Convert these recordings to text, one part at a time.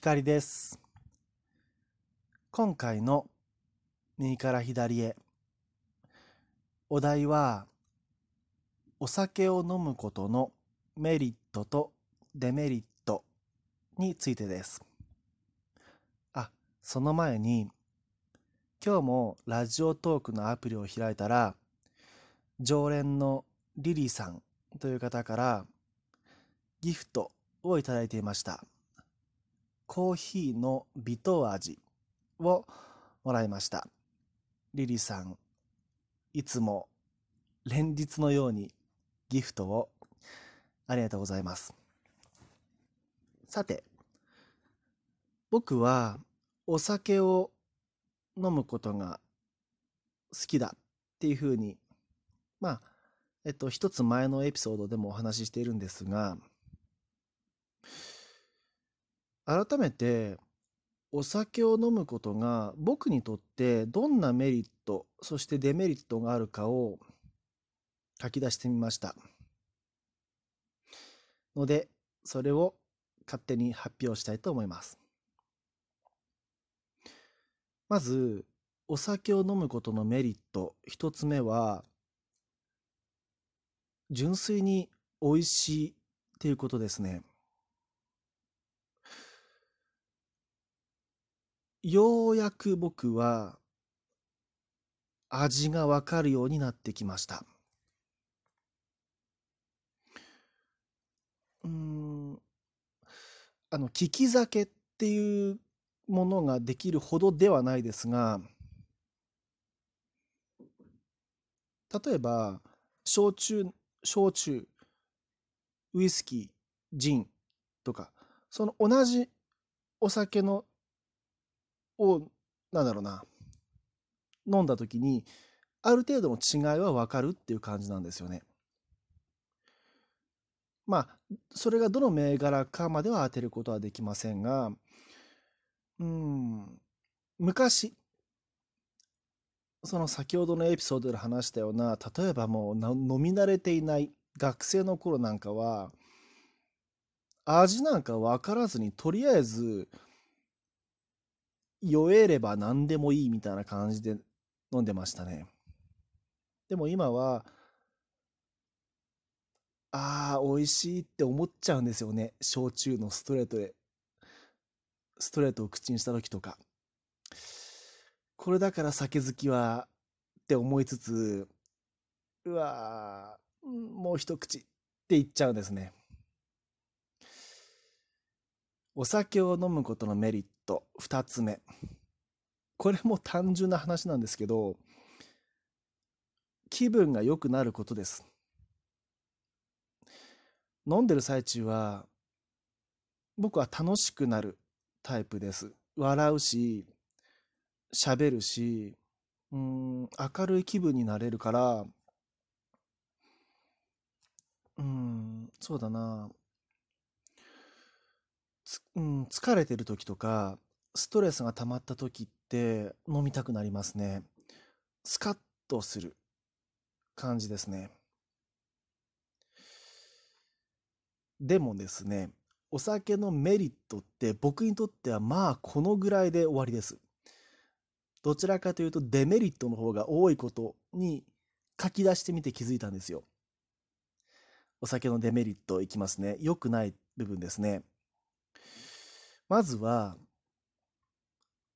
光です。今回の右から左へ。お題は、お酒を飲むことのメリットとデメリットについてです。あ、その前に、今日もラジオトークのアプリを開いたら、常連のリリーさんという方からギフトをいただいていました。コーヒーの微糖味をもらいました。リリさん、いつも連日のようにギフトをありがとうございます。さて、僕はお酒を飲むことが好きだっていうふうに、まあ、えっと、一つ前のエピソードでもお話ししているんですが、改めてお酒を飲むことが僕にとってどんなメリットそしてデメリットがあるかを書き出してみました。のでそれを勝手に発表したいと思います。まずお酒を飲むことのメリット。一つ目は純粋に美味しいっていうことですね。ようやく僕は味がわかるようになってきました。うん、あの、利き酒っていうものができるほどではないですが、例えば、焼酎、焼酎、ウイスキー、ジンとか、その同じお酒のを、なんだろうな、飲んだ時に、ある程度の違いは分かるっていう感じなんですよね。まあ、それがどの銘柄かまでは当てることはできませんが、うん、昔、その先ほどのエピソードで話したような、例えばもう飲み慣れていない学生の頃なんかは、味なんか分からずに、とりあえず、酔えれば何でもいいみたいな感じで飲んでましたね。でも今は、ああ、美味しいって思っちゃうんですよね。焼酎のストレートで、ストレートを口にした時とか。これだから酒好きはって思いつつ、うわ、もう一口って言っちゃうんですね。お酒を飲むことのメリットト2つ目。これも単純な話なんですけど気分が良くなることです。飲んでる最中は僕は楽しくなるタイプです。笑うし喋るしうん明るい気分になれるからうんそうだな。うん、疲れてる時とか、ストレスが溜まった時って飲みたくなりますね。スカッとする感じですね。でもですね、お酒のメリットって僕にとってはまあこのぐらいで終わりです。どちらかというとデメリットの方が多いことに書き出してみて気づいたんですよ。お酒のデメリットいきますね。良くない部分ですね。まずは、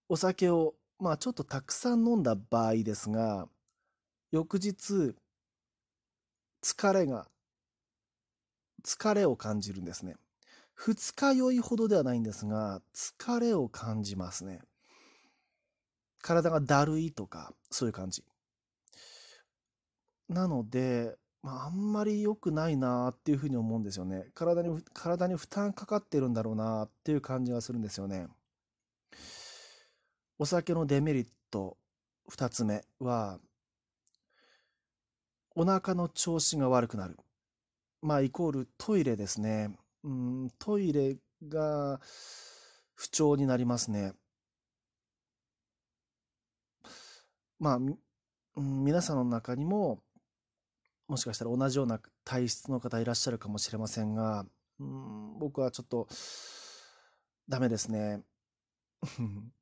お酒を、まあちょっとたくさん飲んだ場合ですが、翌日、疲れが、疲れを感じるんですね。二日酔いほどではないんですが、疲れを感じますね。体がだるいとか、そういう感じ。なので、まあ、あんまり良くないなっていうふうに思うんですよね。体に、体に負担かかってるんだろうなっていう感じがするんですよね。お酒のデメリット2つ目は、お腹の調子が悪くなる。まあ、イコールトイレですね。うん、トイレが不調になりますね。まあ、皆さんの中にも、もしかしたら同じような体質の方いらっしゃるかもしれませんが、うん、僕はちょっとダメですね。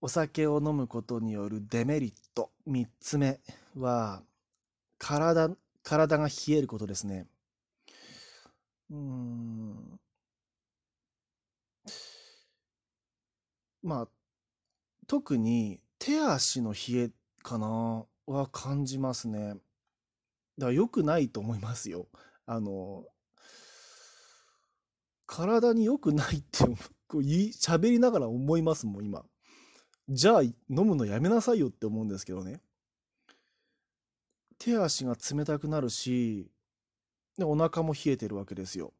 お酒を飲むことによるデメリット3つ目は体体が冷えることですね。うんまあ特に手足の冷えかなは感じますね。だから良くないと思いますよ。あの体に良くないってこう言い喋りながら思いますもん今。じゃあ飲むのやめなさいよって思うんですけどね。手足が冷たくなるし、でお腹も冷えてるわけですよ。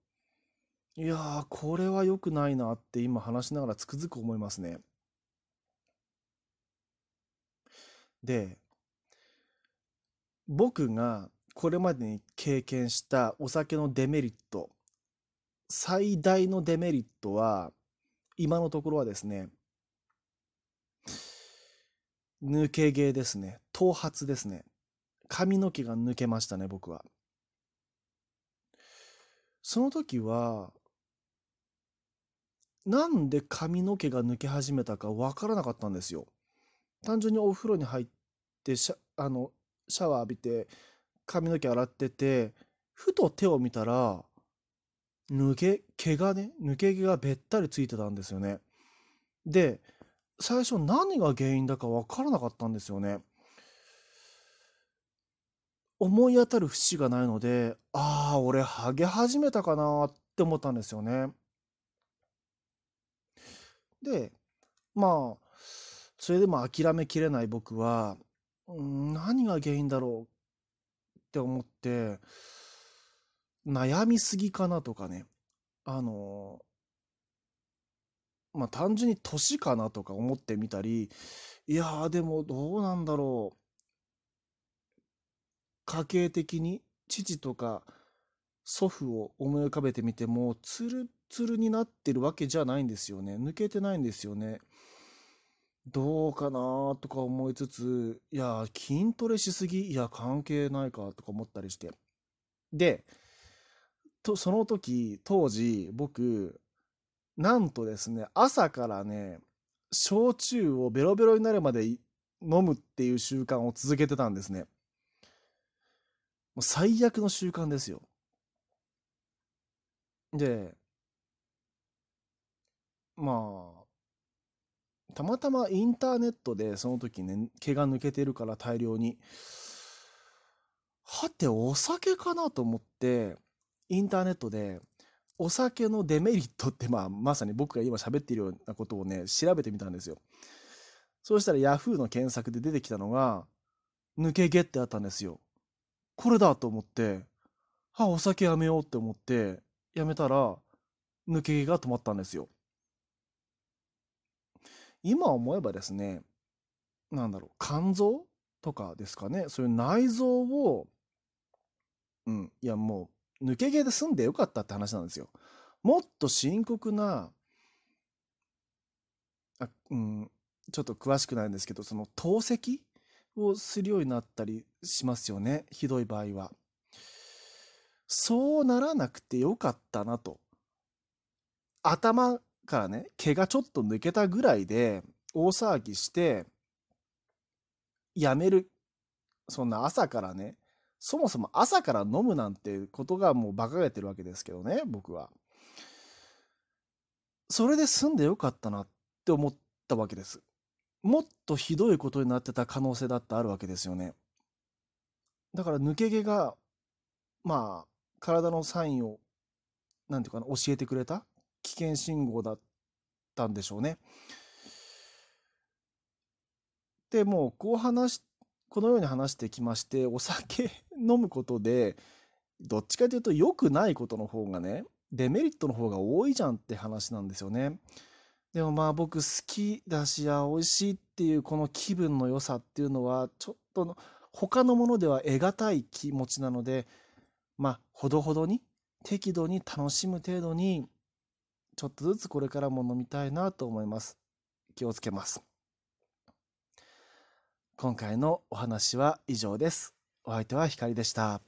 いやー、これは良くないなって今話しながらつくづく思いますね。で、僕がこれまでに経験したお酒のデメリット、最大のデメリットは、今のところはですね、抜け毛ですね。頭髪ですね。髪の毛が抜けましたね、僕は。その時は、なんで髪の毛が抜け始めたかわからなかったんですよ。単純にお風呂に入ってシャあのシャワー浴びて髪の毛洗っててふと手を見たら抜け毛がね抜け毛がべったりついてたんですよね。で最初何が原因だか分からなかったんですよね。思い当たる節がないのでああ俺ハゲ始めたかなって思ったんですよね。でまあそれでも諦めきれない僕は、何が原因だろうって思って、悩みすぎかなとかね、あの、まあ単純に年かなとか思ってみたり、いやーでもどうなんだろう。家計的に父とか祖父を思い浮かべてみても、ツルツルになってるわけじゃないんですよね。抜けてないんですよね。どうかなとか思いつつ、いや、筋トレしすぎいや、関係ないかとか思ったりして。で、と、その時、当時、僕、なんとですね、朝からね、焼酎をベロベロになるまで飲むっていう習慣を続けてたんですね。もう最悪の習慣ですよ。で、まあ、たまたまインターネットでその時ね、毛が抜けてるから大量に。はて、お酒かなと思って、インターネットで、お酒のデメリットって、まあ、まさに僕が今喋っているようなことをね、調べてみたんですよ。そうしたら Yahoo の検索で出てきたのが、抜け毛ってあったんですよ。これだと思って、あ、お酒やめようって思って、やめたら、抜け毛が止まったんですよ。今思えばですね、なんだろう、肝臓とかですかね、そういう内臓を、うん、いやもう、抜け毛で済んでよかったって話なんですよ。もっと深刻な、あうん、ちょっと詳しくないんですけど、その透析をするようになったりしますよね、ひどい場合は。そうならなくてよかったなと。頭からね、毛がちょっと抜けたぐらいで大騒ぎして、やめる。そんな朝からね、そもそも朝から飲むなんてことがもう馬鹿げてるわけですけどね、僕は。それで済んでよかったなって思ったわけです。もっとひどいことになってた可能性だってあるわけですよね。だから抜け毛が、まあ、体のサインを、なんていうかな、教えてくれた危険信号だったんでしょうね。でもうこう話このように話してきましてお酒飲むことでどっちかというと良くないことの方がねデメリットの方が多いじゃんって話なんですよね。でもまあ僕好きだしや美味しいっていうこの気分の良さっていうのはちょっと他のものでは得難い気持ちなのでまあほどほどに適度に楽しむ程度にちょっとずつこれからも飲みたいなと思います。気をつけます。今回のお話は以上です。お相手はひかりでした。